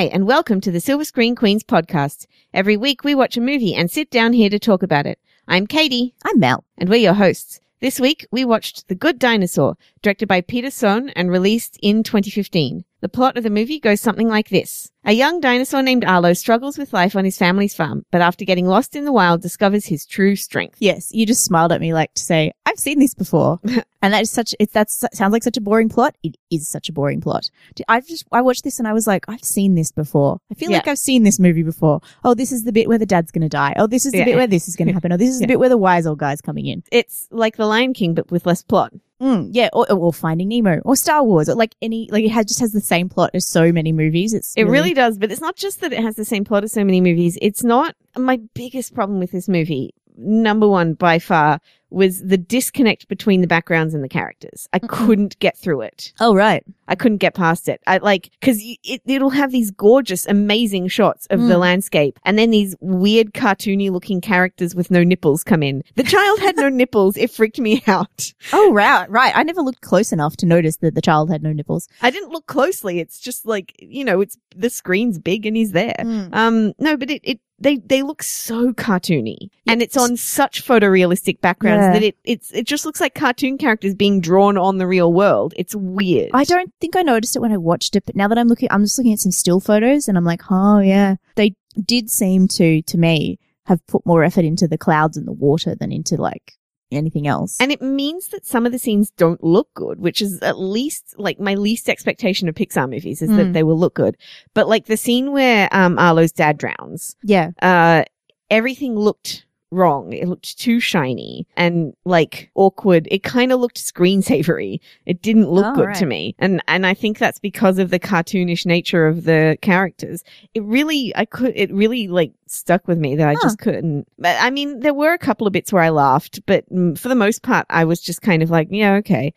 Hi, and welcome to the Silver Screen Queens podcast. Every week we watch a movie and sit down here to talk about it. I'm Katie, I'm Mel. and we're your hosts. This week we watched The Good Dinosaur, directed by Peter Sohn and released in 2015. The plot of the movie goes something like this. A young dinosaur named Arlo struggles with life on his family's farm, but after getting lost in the wild discovers his true strength. Yes, you just smiled at me like to say, I've seen this before. and that is such, it that sounds like such a boring plot. It is such a boring plot. I just, I watched this and I was like, I've seen this before. I feel Yeah. like I've seen this movie before. Oh, this is the bit where the dad's going to die. Oh, this is the Yeah. bit where this is going to happen. Oh, this is Yeah. the bit where the wise old guy's coming in. It's like The Lion King, but with less plot. Mm, yeah, or, or Finding Nemo, or Star Wars, or like any, like it has, just has the same plot as so many movies. It's It really does, but it's not just that it has the same plot as so many movies. It's not my biggest problem with this movie. Number one by far was the disconnect between the backgrounds and the characters. I couldn't get through it. Oh right, I couldn't get past it. I like because it, it'll have these gorgeous, amazing shots of the Mm. landscape, and then these weird, cartoony looking characters with no nipples come in. The child had no nipples. It freaked me out. oh right, right. I never looked close enough to notice that the child had no nipples. I didn't look closely. It's just like you know, it's the screen's big and he's there. Mm. Um, no, but it, it they they look so cartoony, and it's on such photorealistic backgrounds Yeah. that it it's it just looks like cartoon characters being drawn on the real world. It's weird. I don't think I noticed it when I watched it, but now that I'm looking, I'm just looking at some still photos and I'm like, oh yeah, they did seem to, to me, have put more effort into the clouds and the water than into like anything else. And it means that some of the scenes don't look good, which is at least like my least expectation of Pixar movies is that Mm. they will look good. But like the scene where um Arlo's dad drowns, yeah, uh everything looked wrong. It looked too shiny and like awkward. It kind of looked screensavery. It didn't look Oh, good right. to me. And and I think that's because of the cartoonish nature of the characters. It really I could it really like stuck with me that I just couldn't. But I mean there were a couple of bits where I laughed, but mm, for the most part I was just kind of like, yeah, okay.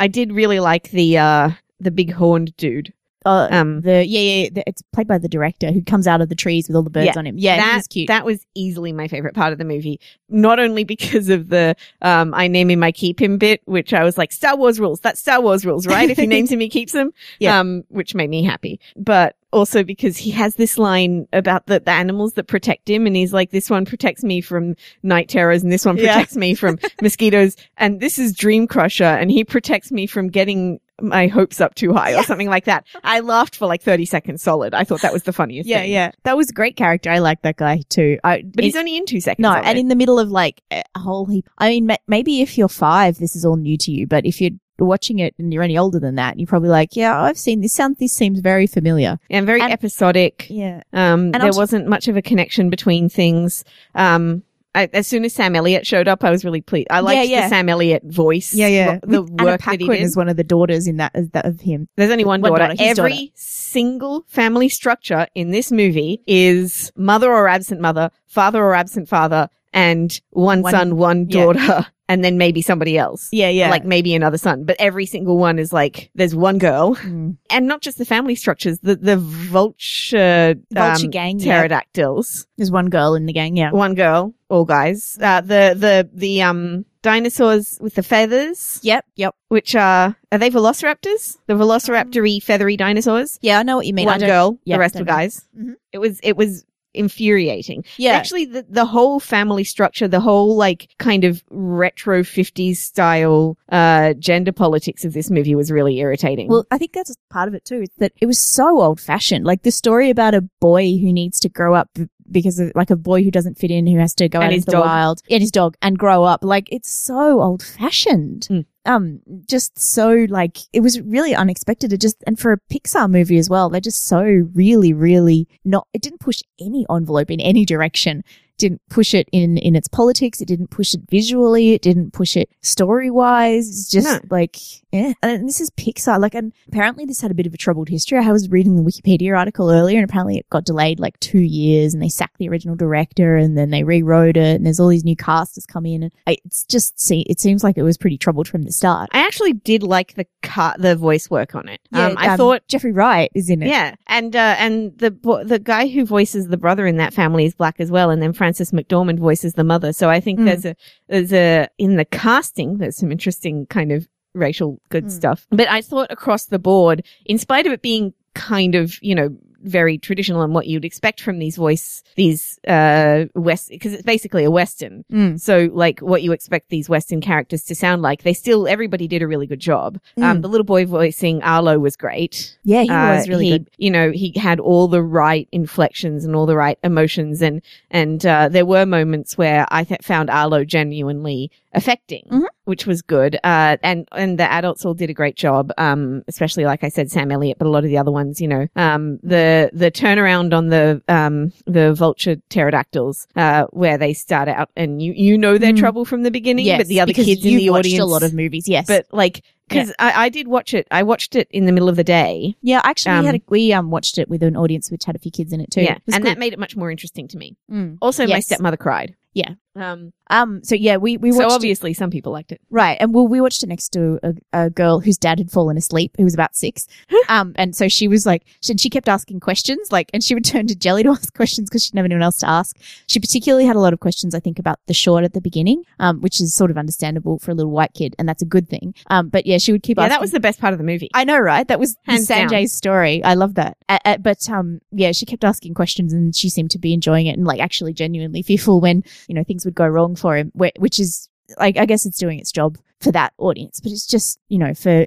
I did really like the uh the big horned dude. Uh, Um the yeah, yeah, the, it's played by the director who comes out of the trees with all the birds Yeah, on him. Yeah, that, cute. That was easily my favorite part of the movie. Not only because of the um I name him I keep him bit, which I was like, Star Wars rules. That's Star Wars rules, right? if he names him, he keeps him. Yeah. Um, which made me happy. But also because he has this line about the, the animals that protect him and he's like, this one protects me from night terrors and this one Yeah. protects me from mosquitoes and this is Dream Crusher and he protects me from getting my hopes up too high or something like that. I laughed for like 30 seconds solid. I thought that was the funniest yeah, thing. yeah, that was a great character. I like that guy too. I, But he's only in two seconds. No, and it. in the middle of like a whole heap. I mean, ma- maybe if you're five, this is all new to you, but if you're watching it and you're any older than that, you're probably like, yeah, I've seen this. Sound this seems very familiar. and very and- episodic. Yeah, Um, And there I'm wasn't much of a connection between things. Um, I, as soon as Sam Elliott showed up, I was really pleased. I liked Yeah, yeah. the Sam Elliott voice. yeah, yeah. The With Anna work that he Paquin is one of the daughters in that, that of him. There's only one One daughter. daughter, Every daughter. single family structure in this movie is mother or absent mother, father or absent father, and one, One- son, one yeah. And then maybe somebody else. Yeah, yeah. Like maybe another son, but every single one is like, there's one girl. Mm. And not just the family structures, the, the vulture, Vulture um, gang, yeah. pterodactyls. There's one girl in the gang. Yeah. One girl, all guys. Uh, the, the, the, um, dinosaurs with the feathers, Yep. Yep. which are, are they velociraptors? The velociraptory feathery dinosaurs? Yeah, I know what you mean. One girl, yeah, the rest were know. guys. Mhm. It was, it was infuriating. Yeah. Actually, the, the whole family structure, the whole like kind of retro 50s style, uh, gender politics of this movie was really irritating. Well, I think that's part of it too. That it was so old fashioned. Like the story about a boy who needs to grow up because of like a boy who doesn't fit in, who has to go And out into the dog. wild and his dog and grow up. Like it's so old fashioned. Mm. Um, just so like it was really unexpected. It just and for a Pixar movie as well, they're just so really, really not. It didn't push any envelope in any direction. Didn't push it in in its politics. It didn't push it visually. It didn't push it story wise. It's just No. like yeah. And this is Pixar. Like, and apparently this had a bit of a troubled history. I was reading the Wikipedia article earlier, and apparently it got delayed like two years, and they sacked the original director, and then they rewrote it, and there's all these new casters come in, and I, it's just see. It seems like it was pretty troubled from the start. I actually did like the cut, the voice work on it. um, I thought Jeffrey Wright is in it. Yeah, and uh, and the the guy who voices the brother in that family is black as well, and then Frances McDormand voices the mother. So I think Mm. there's a there's a in the casting there's some interesting kind of racial good Mm. stuff. But I thought across the board, in spite of it being kind of you know very traditional and what you'd expect from these voice, these, uh, West, because it's basically a Western. Mm. So like what you expect these Western characters to sound like, they still, everybody did a really good job. Um, Mm. the little boy voicing Arlo was great. Yeah, he Uh, was really he, good. You know, he had all the right inflections and all the right emotions, and and uh, there were moments where I th- found Arlo genuinely affecting, Mhm. which was good. Uh, and and the adults all did a great job. Um, especially like I said, Sam Elliott, but a lot of the other ones, you know, um, the the turnaround on the um the vulture pterodactyls, uh, where they start out and you you know their Mm. trouble from the beginning, Yes, but the other kids in the watched audience, a lot of movies. Yes, but like. Because I, I did watch it, I watched it in the middle of the day, yeah, actually, um, we had a, we um watched it with an audience which had a few kids in it too. Yeah, It and good. that made it much more interesting to me. Mm. Also, my stepmother cried. Yeah. Um. Um. So yeah, we we so watched it- obviously, some people liked it. right, and well, we watched it next to a, a girl whose dad had fallen asleep, who was about six. um. And so she was like, she, she kept asking questions, like, and she would turn to Jelly to ask questions because she didn't have anyone else to ask. She particularly had a lot of questions, I think, about the short at the beginning, um, which is sort of understandable for a little white kid, and that's a good thing. Um. But yeah, she would keep Yeah, asking. that was the best part of the movie. I know, right? That was Hands down. Sanjay's story. I love that. Uh, uh, but um, yeah, she kept asking questions, and she seemed to be enjoying it, and like actually genuinely fearful when you know things would go wrong for him. Which is like, I guess it's doing its job for that audience, but it's just you know for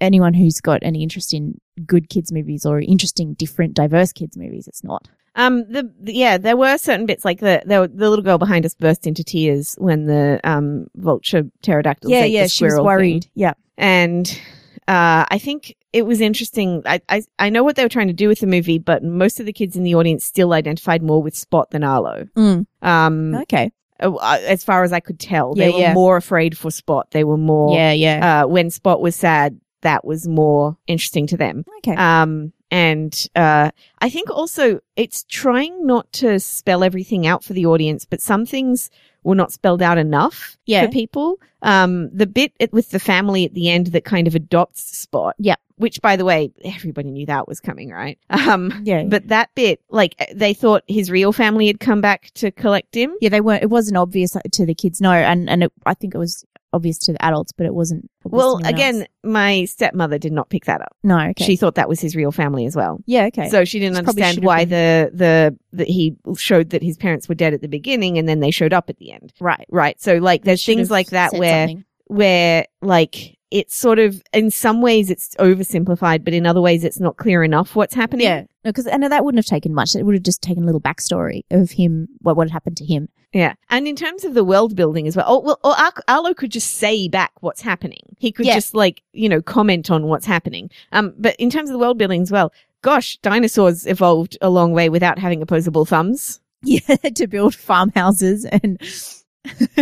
anyone who's got any interest in good kids movies or interesting, different, diverse kids movies, it's not. Um. The, the yeah, there were certain bits like the the, the little girl behind us burst into tears when the um vulture pterodactyl. yeah, yeah, she was worried. thing. Yeah, and uh, I think it was interesting. I, I I know what they were trying to do with the movie, but most of the kids in the audience still identified more with Spot than Arlo. Mm. Um, okay, as far as I could tell, they Yeah, were yeah. more afraid for Spot. They were more yeah, yeah, uh, when Spot was sad, that was more interesting to them. okay, Um, and uh, I think also it's trying not to spell everything out for the audience, but some things were not spelled out enough Yeah. for people. Um, the bit with the family at the end that kind of adopts Spot. Yep. Which, by the way, everybody knew that was coming, right? Um, yeah, but that bit, like, they thought his real family had come back to collect him. yeah, they weren't. It wasn't obvious to the kids, no, and and it, I think it was obvious to the adults, but it wasn't. Well, again, else. my stepmother did not pick that up. no, okay, She thought that was his real family as well. yeah, okay, So she didn't probably understand why the, the that he showed that his parents were dead at the beginning and then they showed up at the end. right. Right. So like there's things like that where something. where like it's sort of in some ways it's oversimplified, but in other ways it's not clear enough what's happening. Yeah, because and that wouldn't have taken much. It would have just taken a little backstory of him, what what had happened to him. Yeah. And in terms of the world building as well, oh, well, or Ar- Arlo could just say back what's happening. He could Yeah. just like, you know, comment on what's happening. Um, but in terms of the world building as well, gosh, dinosaurs evolved a long way without having opposable thumbs Yeah, to build farmhouses and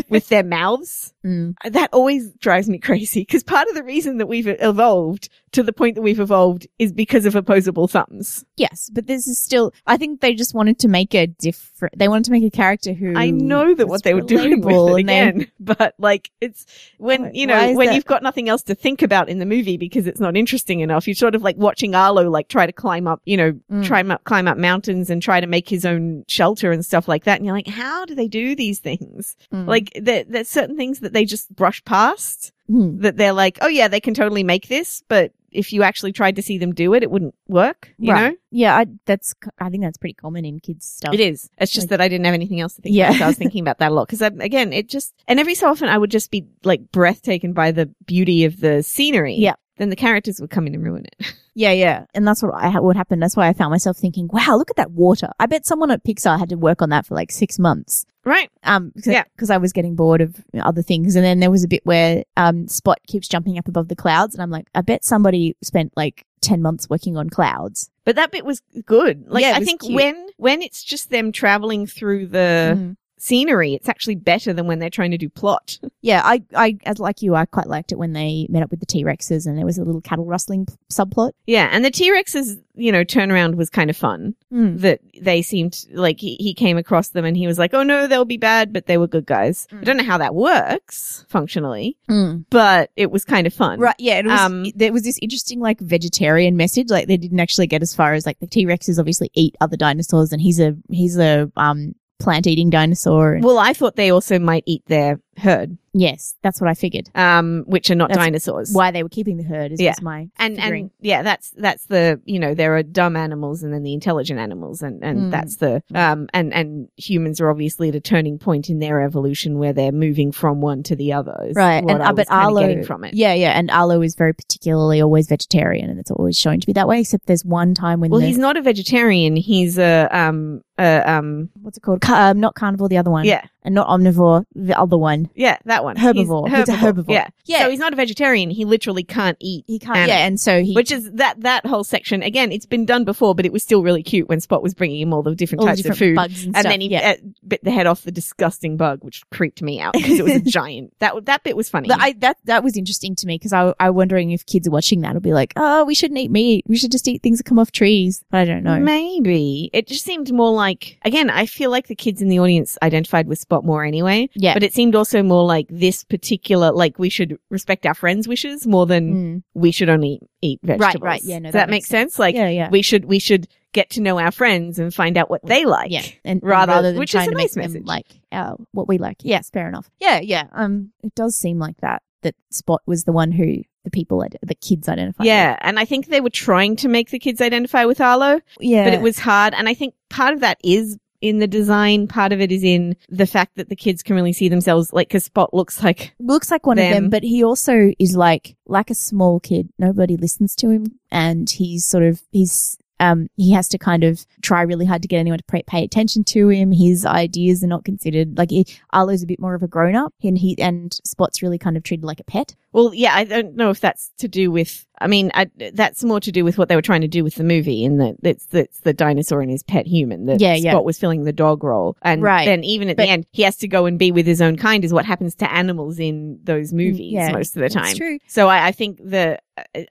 with their mouths. Mm. That always drives me crazy because part of the reason that we've evolved to the point that we've evolved is because of opposable thumbs. yes, but this is still. I think they just wanted to make a different. They wanted to make a character who I know that what they were doing with it they- again, but like it's when you know when that? you've got nothing else to think about in the movie because it's not interesting enough. You're sort of like watching Arlo like try to climb up, you know, Mm. try up climb up mountains and try to make his own shelter and stuff like that. And you're like, how do they do these things? Mm. Like there, there's certain things that they just brush past Mm. that they're like, oh yeah, they can totally make this, but if you actually tried to see them do it, it wouldn't work. You Right. know, Yeah, I, that's. I think that's pretty common in kids stuff. it is. It's just Like- that I didn't have anything else to think Yeah. about. So I was thinking about that a lot because again, it just and every so often I would just be like breathtaken by the beauty of the scenery. Yeah. Then the characters would come in and ruin it. Yeah, yeah, and that's what I what happened. That's why I found myself thinking, "Wow, look at that water." I bet someone at Pixar had to work on that for like six months. right. Um, Yeah. because I was getting bored of other things, and then there was a bit where um Spot keeps jumping up above the clouds, and I'm like, I bet somebody spent like ten months working on clouds. But that bit was good. Like Yeah, I think cute. when when it's just them traveling through the Mhm. Scenery, it's actually better than when they're trying to do plot. Yeah, I, I, as like you, I quite liked it when they met up with the T Rexes, and there was a little cattle rustling p- subplot. yeah, and the T Rexes, you know turnaround was kind of fun. Mm. That they seemed like he, he came across them and he was like, oh no, they'll be bad, but they were good guys. I Mm. don't know how that works functionally, Mm. but it was kind of fun. Right, yeah. It was, Um, there was this interesting like vegetarian message. Like they didn't actually get as far as like the T Rexes obviously eat other dinosaurs, and he's a he's a um plant eating dinosaur. And, Well, I thought they also might eat their herd, Yes, that's what I figured. um, which are not That's dinosaurs. Why they were keeping the herd is Yeah. my and figuring. and yeah, that's that's the you know there are dumb animals and then the intelligent animals, and and Mm. that's the um and and humans are obviously at a turning point in their evolution where they're moving from one to the other. right. And I uh, but Arlo, getting from it. yeah, yeah, and Arlo is very particularly always vegetarian, and it's always shown to be that way. Except there's one time when Well, he's not a vegetarian. He's a um a um what's it called? Ca- um, not carnivore, the other one. yeah and not omnivore, the other one. Yeah that one Herbivore. He's He's a herbivore. Yeah Yeah. So he's not a vegetarian. He literally can't eat. He can't. Yeah, and so he Which is that that whole section again? It's been done before, but it was still really cute when Spot was bringing him all the different all the types different of food. bugs and, and then he yeah. uh, bit the head off the disgusting bug, which creeped me out because it was a giant. That that bit was funny. But I, that that was interesting to me because I I'm wondering if kids are watching that will be like, oh, we shouldn't eat meat. We should just eat things that come off trees. But I don't know. Maybe it just seemed more like again. I feel like the kids in the audience identified with Spot more anyway. Yeah. But it seemed also more like this particular, like we should respect our friends' wishes more than Mm. we should only eat vegetables. right. Right. Yeah, no, Does that that, make makes sense? Like yeah, yeah. we should we should get to know our friends and find out what they like. yeah, and rather- rather, than which is trying a to nice make them message. like uh, what we like. Yes, fair enough. Yeah, yeah. Um, it does seem like that. That Spot was the one who the people, the kids identified. Yeah, and I think they were trying to make the kids identify with Arlo, yeah. but it was hard. And I think part of that is in the design. Part of it is in the fact that the kids can really see themselves, like, because Spot looks like, looks like one of them. them, but he also is like like a small kid. Nobody listens to him, and he's sort of he's um he has to kind of try really hard to get anyone to pay, pay attention to him. His ideas are not considered like he, Arlo's a bit more of a grown up, and he and Spot's really kind of treated like a pet. Well, yeah, I don't know if that's to do with. I mean, I, that's more to do with what they were trying to do with the movie, in that it's it's the dinosaur and his pet human. That Yeah, Spot yeah. was filling the dog role, and Right. then even at But- the end, he has to go and be with his own kind. Is what happens to animals in those movies Mm, Yeah, most of the time. That's true. So I, I think the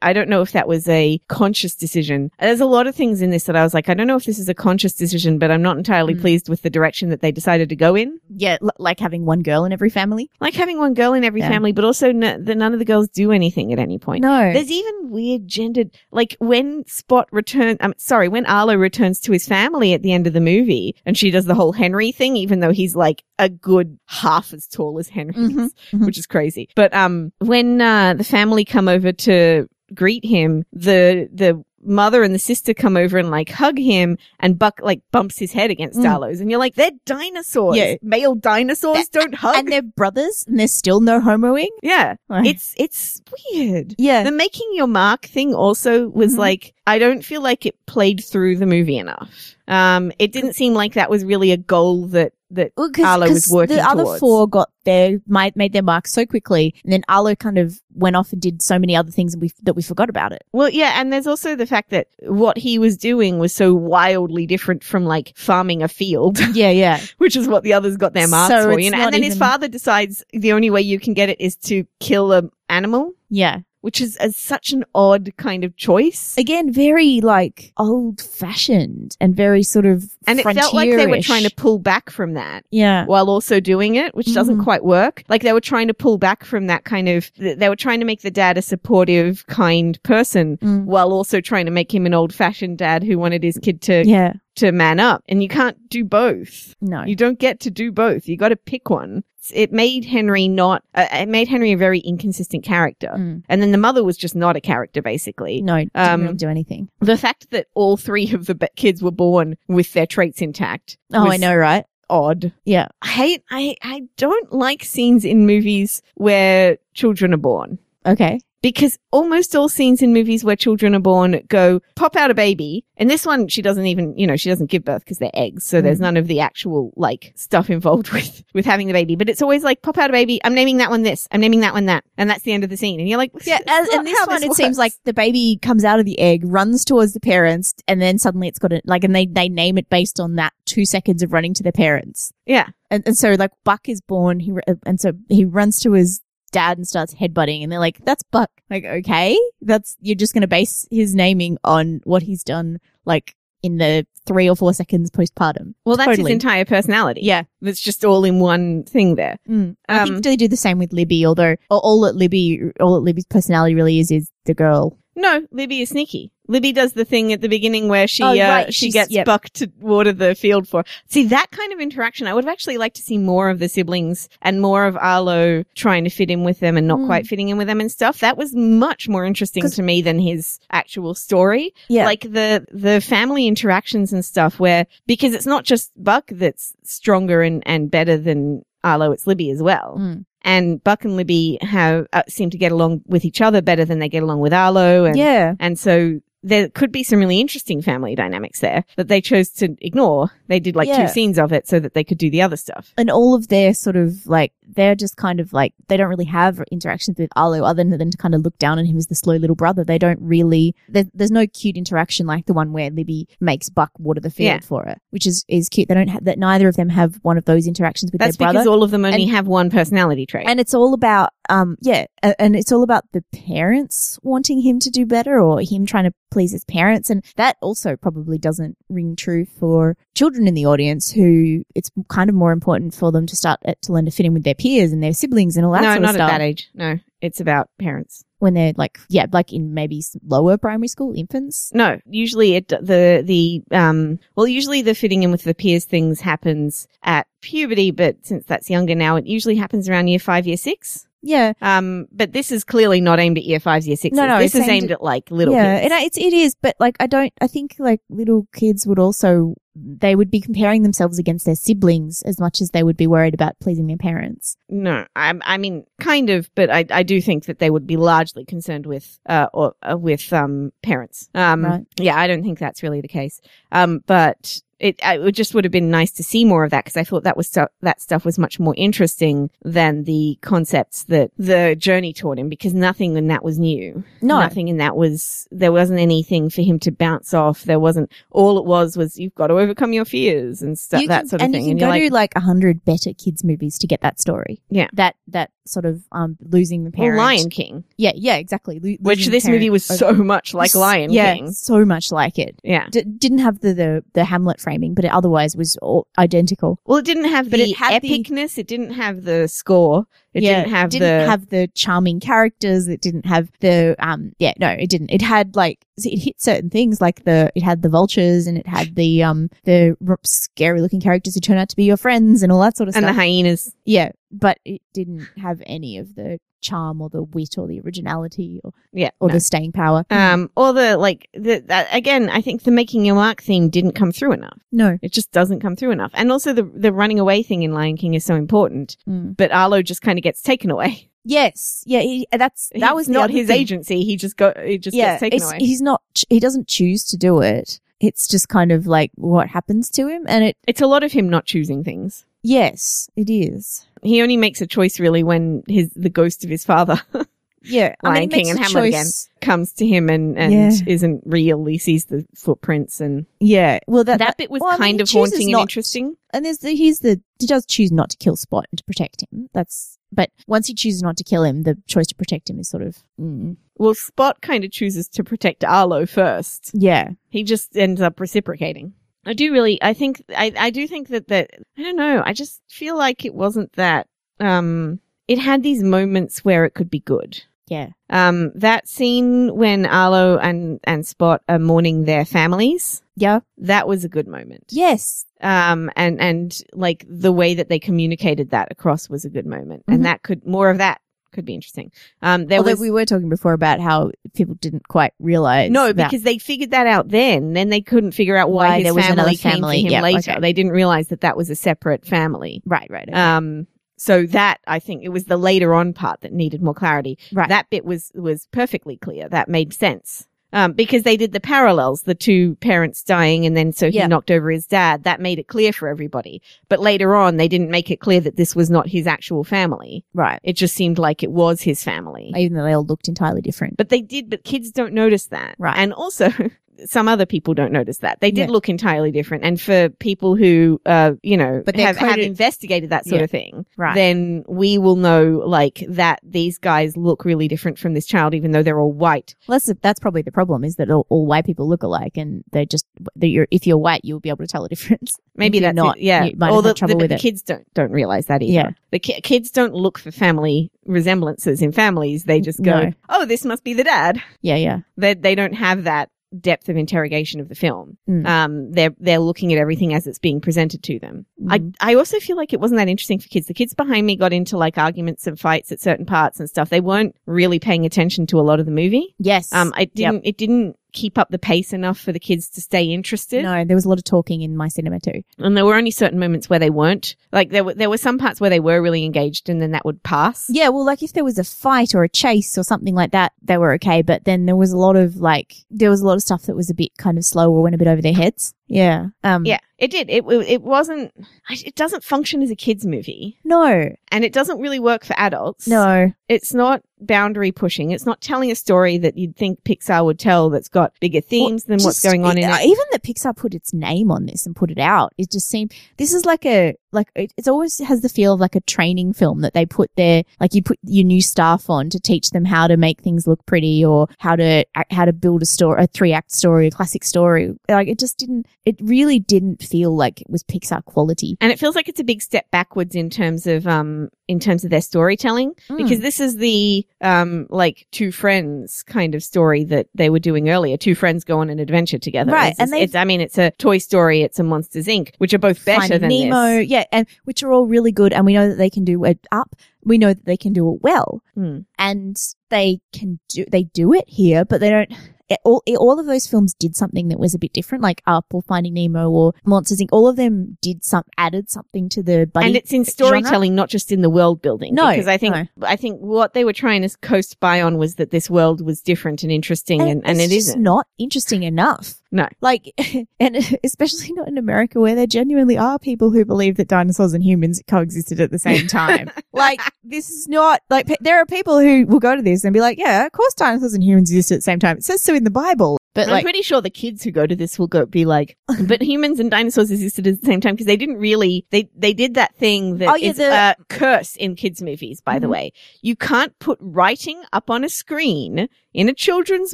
I don't know if that was a conscious decision. There's a lot of things in this that I was like, I don't know if this is a conscious decision, but I'm not entirely Mm. pleased with the direction that they decided to go in. Yeah, l- like having one girl in every family. Like having one girl in every Yeah. family, but also n- that none of the girls do anything at any point. No, There's even weird gendered, like when Spot return, I'm sorry, when Arlo returns to his family at the end of the movie and she does the whole Henry thing, even though he's like a good half as tall as Henry Mhm, is, mhm. which is crazy. But, um, when, uh, the family come over to greet him, the, the, Mother and the sister come over and like hug him, and Buck like bumps his head against Mm. Arlo's, and you're like, they're dinosaurs. Yeah. Male dinosaurs don't hug. and they're brothers, and there's still no homoing. yeah, Like- it's it's weird. yeah, The making your mark thing also was Mhm. like, I don't feel like it played through the movie enough. Um, it didn't seem like that was really a goal that, that Well, cause, Arlo was 'cause working The other four got their made, made their mark so quickly, and then Arlo kind of went off and did so many other things, and we that we forgot about it. well, yeah, and there's also the fact that what he was doing was so wildly different from like farming a field, Yeah, yeah, which is what the others got their marks So for, you know. And then his father decides the only way you can get it is to kill an animal, yeah. Which is a, such an odd kind of choice. Again, very like old fashioned and very sort of And it felt like they were trying to pull back from that. yeah. while also doing it, which doesn't Mhm. quite work. Like they were trying to pull back from that kind of, they were trying to make the dad a supportive, kind person Mm. while also trying to make him an old fashioned dad who wanted his kid to, Yeah. To man up. And you can't do both. No. You don't get to do both. You got to pick one. It made Henry not, uh, it made Henry a very inconsistent character. Mm. And then the mother was just not a character, basically. No, didn't Um, really do anything. The fact that all three of the be- kids were born with their traits intact. Oh, I know, right? Odd. Yeah. I hate I I don't like scenes in movies where children are born. Okay. Because almost all scenes in movies where children are born go pop out a baby. And this one she doesn't even, you know, she doesn't give birth because they're eggs. So there's Mm. none of the actual like stuff involved with with having the baby. But it's always like pop out a baby. I'm naming that one this. I'm naming that one that. And that's the end of the scene. And you're like, Yeah, and, and this one, it works. seems like the baby comes out of the egg, runs towards the parents, and then suddenly it's got it like, and they they name it based on that two seconds of running to their parents. Yeah. And and so like Buck is born, he and so he runs to his dad and starts headbutting, and they're like, "That's Buck." Like, okay, that's you're just gonna base his naming on what he's done, like in the three or four seconds postpartum. Well that's Totally. his entire personality. Yeah. That's just all in one thing there. Mm. I Um, think they do the same with Libby, although all all that Libby, all that Libby's personality really is is the girl. No, Libby is sneaky. Libby does the thing at the beginning where she Oh, uh, right, she she's- gets yep. Buck to water the field for. See that kind of interaction. I would have actually liked to see more of the siblings and more of Arlo trying to fit in with them and not Mm. quite fitting in with them and stuff. That was much more interesting to me than his actual story. Yeah. Like the the family interactions and stuff where because it's not just Buck that's stronger and and better than Arlo, it's Libby as well. Mm. And Buck and Libby have uh, seem to get along with each other better than they get along with Arlo and yeah. and so there could be some really interesting family dynamics there that they chose to ignore. They did like Yeah. two scenes of it so that they could do the other stuff. and all of their sort of like they're just kind of like they don't really have interactions with Arlo other than to kind of look down on him as the slow little brother. They don't really there, there's no cute interaction like the one where Libby makes Buck water the field Yeah. for her, which is is cute. They don't have that. Neither of them have one of those interactions with That's their brother. That's because all of them only And- have one personality trait. and it's all about um yeah and it's all about the parents wanting him to do better or him trying to please his parents and that also probably doesn't ring true for children in the audience who it's kind of more important for them to start uh, to learn to fit in with their peers and their siblings and all that no, sort of stuff No, not at that age. No, it's about parents. when they're like yeah like in maybe lower primary school infants No, usually it the the um well usually the fitting in with the peers things happens at puberty, but since that's younger now, it usually happens around year five, year six. Yeah Um, but this is clearly not aimed at year fives, year sixes. No, no, this is aimed aimed at like little yeah kids. and it's it is but like i don't i think like little kids would also they would be comparing themselves against their siblings as much as they would be worried about pleasing their parents No, I, I mean, kind of, but I, I do think that they would be largely concerned with, uh, or uh, with um parents. Um, Right. yeah, I don't think that's really the case. Um, but it, it just would have been nice to see more of that because I thought that was stu- that stuff was much more interesting than the concepts that the journey taught him because nothing in that was new. No. nothing in that was there wasn't anything for him to bounce off. There wasn't. All it was was you've got to overcome your fears and stuff that sort of and thing. you can you're go like, to like a hundred better kids movies to get that story. Yeah. that that sort of um losing the parent. Lion King, Yeah, yeah, exactly. Lo- which this movie was over- so much like Lion yeah, King. so much like it. Yeah. D- didn't have the, the the Hamlet framing, but it otherwise was all identical. Well, it didn't have But the it had the- epicness. It didn't have the score. It yeah, didn't have didn't the. have the charming characters. It didn't have the um. Yeah, no, it didn't. It had like it hit certain things like the it had the vultures and it had the um the scary looking characters who turn out to be your friends and all that sort of stuff. and the hyenas. Yeah, but it didn't have any of the charm or the wit or the originality or, Yeah. or no. the staying power. um, or the like. The, that, again, I think the making your mark theme didn't come through enough. no. It just doesn't come through enough. And also, the the running away thing in Lion King is so important. Mm. But Arlo just kind of gets taken away. Yes, yeah, he, that's that He's was not his thing. agency. He just got. He just Yeah, gets taken it's, away. he's not. He doesn't choose to do it. It's just kind of like what happens to him, and it. It's a lot of him not choosing things. Yes, it is. He only makes a choice really when his the ghost of his father Yeah, I mean, King and Hamlet again. comes to him and and Yeah. isn't real. He sees the footprints and Yeah, well, that, that, bit was well, I mean, kind of haunting and interesting. and there's the he's the he does choose not to kill Spot and to protect him. That's but once he chooses not to kill him, the choice to protect him is sort of mm, Well, Spot kind of chooses to protect Arlo first. yeah. He just ends up reciprocating. I do really, I think, I, I do think that, that, I don't know, I just feel like it wasn't that, um, it had these moments where it could be good. Yeah. Um, that scene when Arlo and, and Spot are mourning their families, Yeah. that was a good moment. Yes. Um, and, and like the way that they communicated that across was a good moment. Mhm. And that could, more of that could be interesting. Um, there Although was, we were talking before about how people didn't quite realize. No, that. because they figured that out then. Then they couldn't figure out why, Why his there was family came family. for him Yeah, later. okay. They didn't realize that that was a separate family. right, right, okay. Um, so that I think it was the later on part that needed more clarity. right. That bit was was perfectly clear. That made sense. Um, because they did the parallels, the two parents dying and then so he Yeah. knocked over his dad. That made it clear for everybody. But later on, they didn't make it clear that this was not his actual family. right. It just seemed like it was his family. Even though they all looked entirely different. But they did, but kids don't notice that. Right. And also, some other people don't notice that. They did Yeah. look entirely different. And for people who, uh, you know, But have, have investigated that sort Yeah. of thing, Right. then we will know, like, that these guys look really different from this child, even though they're all white. Well, that's that's probably the problem is that all, all white people look alike, and they just that you're if you're white, you'll be able to tell the difference. Maybe that's not, it. Yeah, or the, trouble the, with the kids don't don't realize that either. Yeah. the ki- kids don't look for family resemblances in families. They just go, No. "Oh, this must be the dad." Yeah, yeah. They they don't have that depth of interrogation of the film. Mm. Um, they're they're looking at everything as it's being presented to them. Mm. I I also feel like it wasn't that interesting for kids. The kids behind me got into like arguments and fights at certain parts and stuff. They weren't really paying attention to a lot of the movie. Yes. Um, it didn't it didn't keep up the pace enough for the kids to stay interested. no, there was a lot of talking in my cinema too. And there were only certain moments where they weren't. Like there were there were some parts where they were really engaged, and then that would pass. Yeah, well, like if there was a fight or a chase or something like that, they were okay. But then there was a lot of like, there was a lot of stuff that was a bit kind of slow or went a bit over their heads. Yeah. Um, Yeah, it did. It it wasn't. It doesn't function as a kids movie, No, and it doesn't really work for adults. no. it's not boundary pushing. It's not telling a story that you'd think Pixar would tell. That's got bigger themes than what's going on in uh, it. Even that Pixar put its name on this and put it out, it just seemed this is like a like it, it's always has the feel of like a training film that they put their like you put your new staff on to teach them how to make things look pretty or how to act- how to build a story, a three act story, a classic story. Like it just didn't. It really didn't feel like it was Pixar quality. and it feels like it's a big step backwards in terms of um in terms of their storytelling Hmm. because this is the um like two friends kind of story that they were doing earlier. Two friends go on an adventure together. Right, It's, and it's I mean it's a Toy Story, it's a Monsters Inc, which are both better Finding than Nemo, this. yeah, and which are all really good, and we know that they can do it up. We know that they can do it well, Hmm. and they can do they do it here, but they don't. It, all it, all of those films did something that was a bit different, like Up or Finding Nemo or Monsters Inc. All of them did some added something to the buddy. and it's in storytelling, not just in the world building. No, because I think no. I think what they were trying to coast by on was that this world was different and interesting, and, and, it's it just isn't. not interesting enough. No. like, and especially not in America where there genuinely are people who believe that dinosaurs and humans coexisted at the same time. like, this is not like there are people who will go to this and be like, "Yeah, of course, dinosaurs and humans exist at the same time. It says so in the Bible." But I'm like, pretty sure the kids who go to this will go be like, but humans and dinosaurs existed at the same time because they didn't really they they did that thing that Oh, yeah, is the- a curse in kids movies. By the Mhm. way, you can't put writing up on a screen in a children's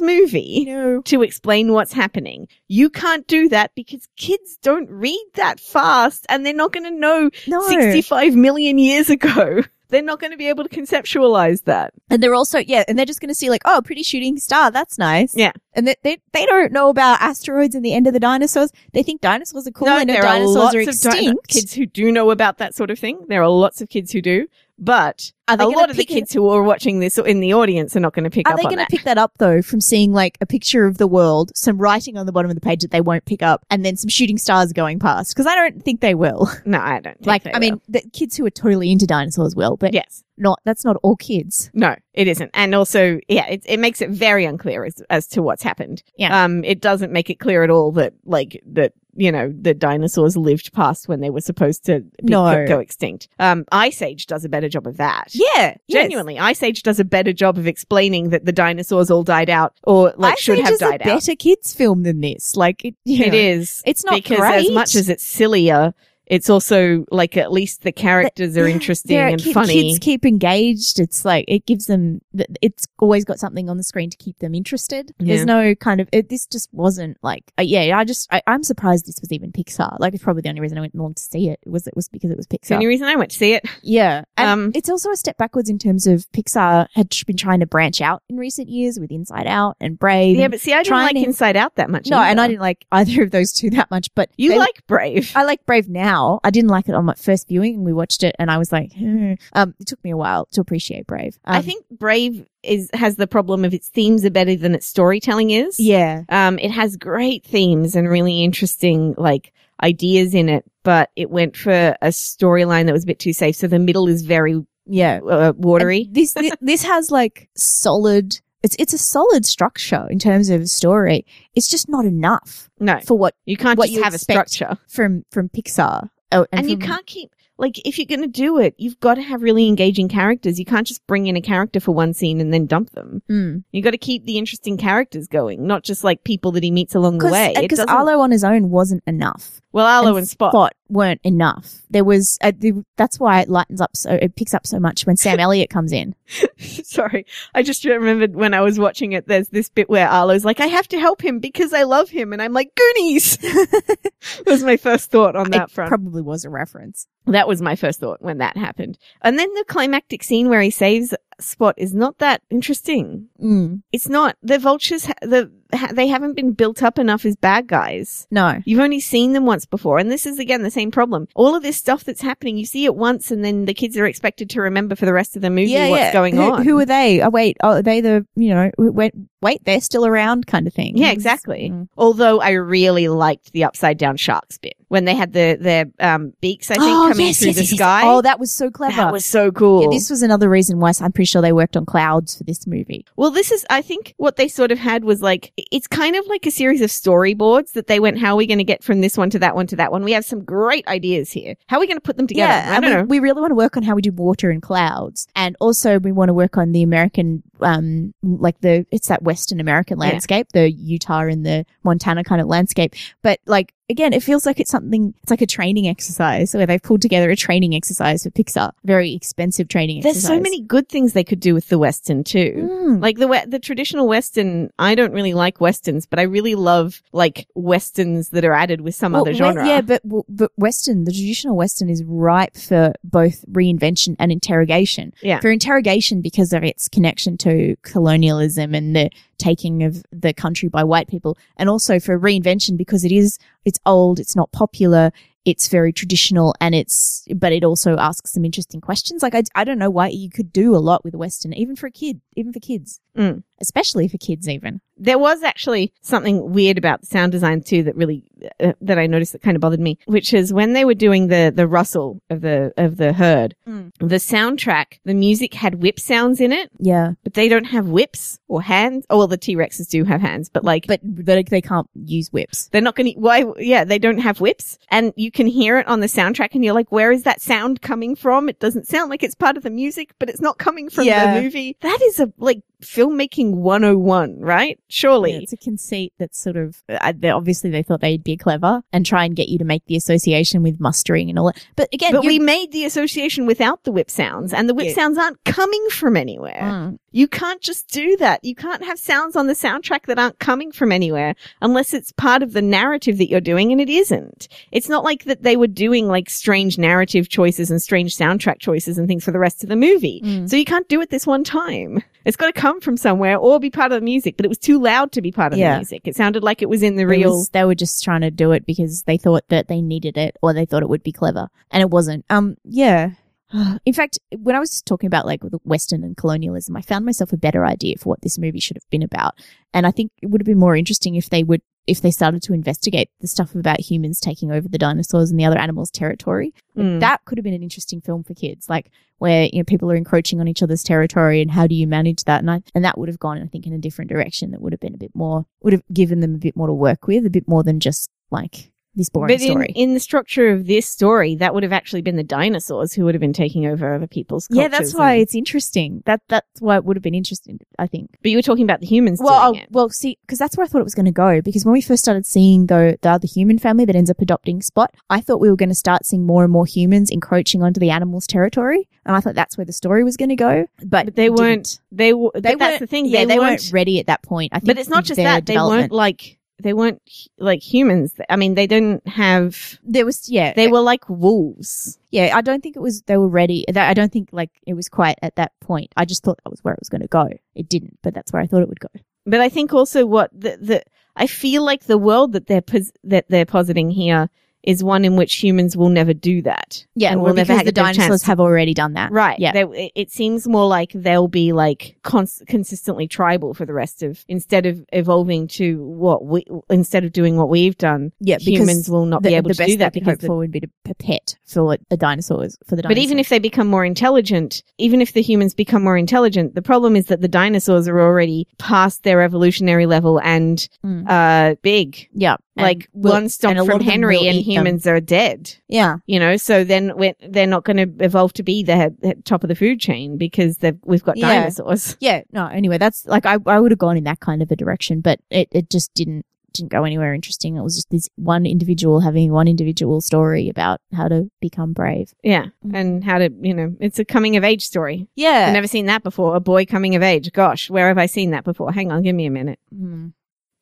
movie. no, To explain what's happening. You can't do that because kids don't read that fast and they're not going to know no, 65 million years ago. They're not going to be able to conceptualize that. and they're also yeah, and they're just going to see like, "Oh, pretty shooting star, that's nice." Yeah. and they, they they don't know about asteroids and the end of the dinosaurs. They think dinosaurs are cool. and there dinosaurs are lots are of extinct. di- kids who do know about that sort of thing. There are lots of kids who do, but Are a lot of the it- kids who are watching this in the audience are not going to pick Are up Are they going to pick that up though from seeing like a picture of the world, some writing on the bottom of the page that they won't pick up, and then some shooting stars going past? Because I don't think they will. no, I don't. Think like, I mean, the kids who are totally into dinosaurs will, but yes, not. That's not all kids. no, it isn't, and also, yeah, it, it makes it very unclear as as to what's happened. Yeah. um, it doesn't make it clear at all that like that you know the dinosaurs lived past when they were supposed to be, No. go, extinct. Um, Ice Age does a better job of that. Yeah, Genuinely, Ice Age does a better job of explaining that the dinosaurs all died out or like Ice should Age have died a out. better kids film than this. Like it, you It know, is. It's not because great. as much as it's sillier, it's also like at least the characters are interesting and ki- funny. Kids keep engaged. It's like it gives them. th- It's always got something on the screen to keep them interested. Yeah. There's no kind of. It, this just wasn't like. Uh, yeah, I just. I, I'm surprised this was even Pixar. Like it's probably the only reason I went along to see it. Was it was because it was It's the Pixar. only reason I went to see it. Yeah. And Um, it's also a step backwards in terms of Pixar had been trying to branch out in recent years with Inside Out and Brave. Yeah, but see, I didn't like Inside Out that much. no, and. I didn't like either of those two that much, but You they- like Brave. I like Brave now. I didn't like it on my first viewing and we watched it and I was like, hmm. um, it took me a while to appreciate Brave. Um, I think Brave is has the problem of its themes are better than its storytelling is. yeah. Um, it has great themes and really interesting like ideas in it, but it went for a storyline that was a bit too safe. So the middle is very Yeah. uh, watery. And This, this this has like solid. It's it's a solid structure in terms of story. It's just not enough No, for what you can't what just you have a structure. from from Pixar. Oh, and, you from- can't keep like if you're going to do it, you've got to have really engaging characters. You can't just bring in a character for one scene and then dump them. Mm. You got to keep the interesting characters going, not just like people that he meets along the way. Because Arlo on his own wasn't enough. Well, Arlo and, Spot. weren't enough. There was uh, the, that's why it lightens up so it picks up so much when Sam Elliott comes in. Sorry, I just remembered when I was watching it. There's this bit where Arlo's like, "I have to help him because I love him," and I'm like, "Goonies." was my first thought on that it front. probably was a reference. that was my first thought when that happened. And then the climactic scene where he saves Spot is not that interesting. Mm. It's not. The vultures, ha- the ha- they haven't been built up enough as bad guys. No. You've only seen them once before, and this is again the same problem. All of this stuff that's happening, you see it once, and then the kids are expected to remember for the rest of the movie what's going who, on. Who are they? Oh wait, oh are they the you know wait wait they're still around kind of thing. Yeah, exactly. Mm. Although I really liked the upside down sharks bit when they had the their um, beaks, I think, Oh, coming yes, through yes, the yes, sky. Oh, that was so clever. that was so cool. Yeah, this was another reason why I'm pretty sure they worked on clouds for this movie. Well, this is, I think what they sort of had was like, it's kind of like a series of storyboards that they went, how are we going to get from this one to that one to that one? We have some great ideas here. How are we going to put them together? Yeah, I don't we, know. we really want to work on how we do water and clouds, and also we want to work on the American, um, like the it's that Western American Yeah. landscape, the Utah and the Montana kind of landscape. But like again, it feels like it's something. It's like a training exercise where they've pulled together a training exercise for Pixar, very expensive training. There's exercise. so many good things they could do with the Western too. Mm. Like the the traditional Western, I don't really like Westerns, but I really love like Westerns that are added with some Well, other genre. yeah, but but Western, the traditional Western is ripe for both reinvention and interrogation. Yeah. For interrogation because of its connection to colonialism and the taking of the country by white people, and also for reinvention because it is it's old, it's not popular, it's very traditional, and it's but it also asks some interesting questions. Like I, I don't know why you could do a lot with Western, even for a kid, even for kids, Mm. Especially for kids, even. There was actually something weird about the sound design too that really uh, that I noticed that kind of bothered me, which is when they were doing the the rustle of the of the herd, Mm. the soundtrack, the music had whip sounds in it, Yeah, but they don't have whips or hands. Oh well, the T Rexes do have hands, but like but they, they can't use whips. they're not going to. Why? Yeah, they don't have whips, and you can hear it on the soundtrack, and you're like, where is that sound coming from? It doesn't sound like it's part of the music, but it's not coming from Yeah. the movie. That is a like filmmaking 101, right? Surely. Yeah, it's a conceit that's sort of uh, they- obviously they thought they'd be clever and try and get you to make the association with mustering and all that. But again, But we made the association without the whip sounds, and the whip Yeah. sounds aren't coming from anywhere. Mm. You can't just do that. You can't have sounds on the soundtrack that aren't coming from anywhere unless it's part of the narrative that you're doing, and it isn't. It's not like that they were doing like strange narrative choices and strange soundtrack choices and things for the rest of the movie. Mm. So you can't do it this one time. It's got to come from somewhere or be part of the music, but it was too loud to be part of Yeah. the music. It sounded like it was in the It real. was- they were just trying to do it because they thought that they needed it or they thought it would be clever, and it wasn't. Um, yeah. In fact, when I was talking about like the Western and colonialism, I found myself a better idea for what this movie should have been about. And I think it would have been more interesting if they would, if they started to investigate the stuff about humans taking over the dinosaurs and the other animals' territory. Mm. That could have been an interesting film for kids, like where you know people are encroaching on each other's territory and how do you manage that? And I, and that would have gone, I think, in a different direction. That would have been a bit more, would have given them a bit more to work with, a bit more than just like this boring But in, story. in the structure of this story, that would have actually been the dinosaurs who would have been taking over other people's cultures. yeah, that's why and- it's interesting. That that's why it would have been interesting. I think. but you were talking about the humans Well, well, see, because that's where I thought it was going to go. Because when we first started seeing the the other human family that ends up adopting Spot, I thought we were going to start seeing more and more humans encroaching onto the animals' territory, and I thought that's where the story was going to go. But, But they weren't. didn't. They were. They that's the thing. Yeah, they, they, weren't. weren't ready at that point. I think. But it's not just that. They weren't like. They weren't like humans. I mean, they didn't have. There was yeah. They were like wolves. yeah. I don't think it was. They were ready. I don't think like it was quite at that point. I just thought that was where it was going to go. It didn't, but that's where I thought it would go. But I think also what the the I feel like the world that they're pos- that they're positing here is one in which humans will never do that. Yeah, and well, never have the dinosaurs have already done that. Right. Yeah. They, it- seems more like they'll be like cons- consistently tribal for the rest of instead of evolving to what we instead of doing what we've done. Yeah, humans will not the, be able to do that they could because hope the- for would be to pet for the dinosaurs for the But even if they become more intelligent, even if the humans become more intelligent, the problem is that the dinosaurs are already past their evolutionary level and Mm. uh big. yeah, like one stomp and a lot from Henry and eat them. humans are dead. Yeah. You know, so then we're, they're not going to evolve to be the head- top of the food chain because we've got Yeah. dinosaurs. Yeah. No, anyway, that's like, I, I would have gone in that kind of a direction, but it, it just didn't, didn't go anywhere interesting. It was just this one individual having one individual story about how to become brave. Yeah. Mhm. And how to, you know, it's a coming of age story. Yeah. I've never seen that before. A boy coming of age. Gosh, where have I seen that before? Hang on, give me a minute. Mm.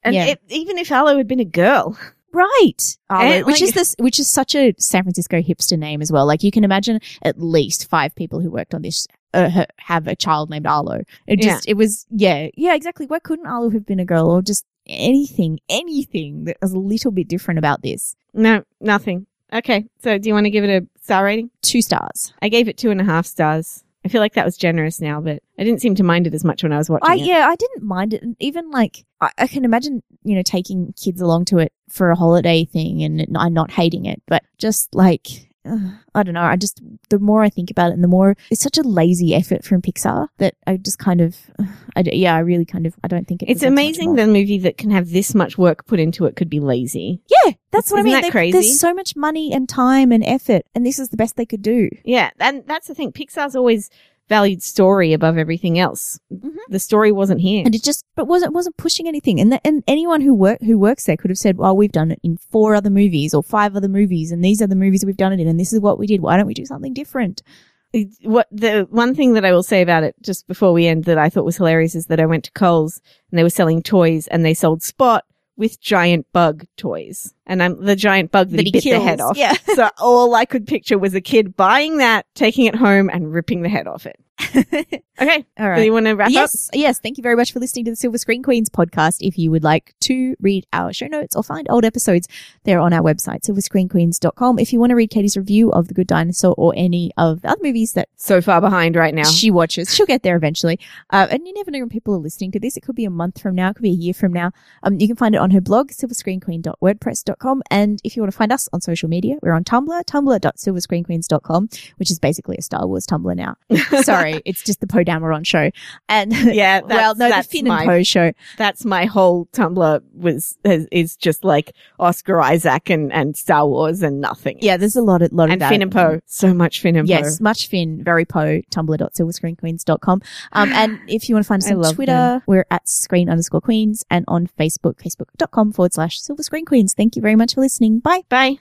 And Yeah. it, even if Arlo had been a girl, Right. And, which like- is this which is such a San Francisco hipster name as well. Like you can imagine at least five people who worked on this uh, have a child named Arlo. It just it was yeah, yeah, exactly. Why couldn't Arlo have been a girl or just anything, anything that was a little bit different about this? no, nothing. Okay, so do you want to give it a star rating? Two stars. I gave it two and a half stars. I feel like that was generous now, but I didn't seem to mind it as much when I was watching I it. yeah, I didn't mind it. And even like I, I can imagine, you know, taking kids along to it for a holiday thing and I'm not hating it, but just like uh, I don't know. I just the more I think about it, and the more it's such a lazy effort from Pixar that I just kind of, I d yeah, I really kind of I don't think it It's amazing a movie that can have this much work put into it could be lazy. yeah, that's what Isn't I mean. that They- crazy? There's so much money and time and effort, and this is the best they could do. Yeah, and that's the thing. Pixar's always valued story above everything else. Mhm. The story wasn't here. and it just but wasn't wasn't pushing anything and the, and anyone who work who works there could have said well we've done it in four other movies or five other movies and these are the movies we've done it in and this is what we did why don't we do something different what the one thing that I will say about it just before we end that I thought was hilarious is that I went to Coles and they were selling toys and they sold Spot with giant bug toys. And I'm the giant bug that, he, bit the head off. yeah so all I could picture was a kid buying that, taking it home and ripping the head off it. Okay. All right. Do you want to wrap up? Yes, yes. Thank you very much for listening to the Silver Screen Queens podcast. If you would like to read our show notes or find old episodes, they're on our website, silverscreenqueens.com. If you want to read Katie's review of The Good Dinosaur or any of the other movies that So far behind right now. she watches. She'll get there eventually. Uh, and you never know when people are listening to this. It could be a month from now. It could be a year from now. Um, you can find it on her blog, silverscreenqueen.wordpress.com. And if you want to find us on social media, we're on Tumblr, tumblr.silverscreenqueens.com, which is basically a Star Wars Tumblr now. Sorry, it's just the Poe Dameron show. And Yeah, well, that's- no, the Finn my- and Poe show. That's my whole Tumblr was is, is just like Oscar Isaac and, and Star Wars and nothing. Yeah, there's a lot of lot of and that. Finn and Poe. So much Finn and Yes, Poe. much Finn, very Poe, tumblr.silverscreenqueens.com. Um, and if you want to find us on Twitter, them. we're at screen underscore queens and on Facebook, facebook.com forward slash silver screen queens. Thank you very much for listening. Bye. Bye.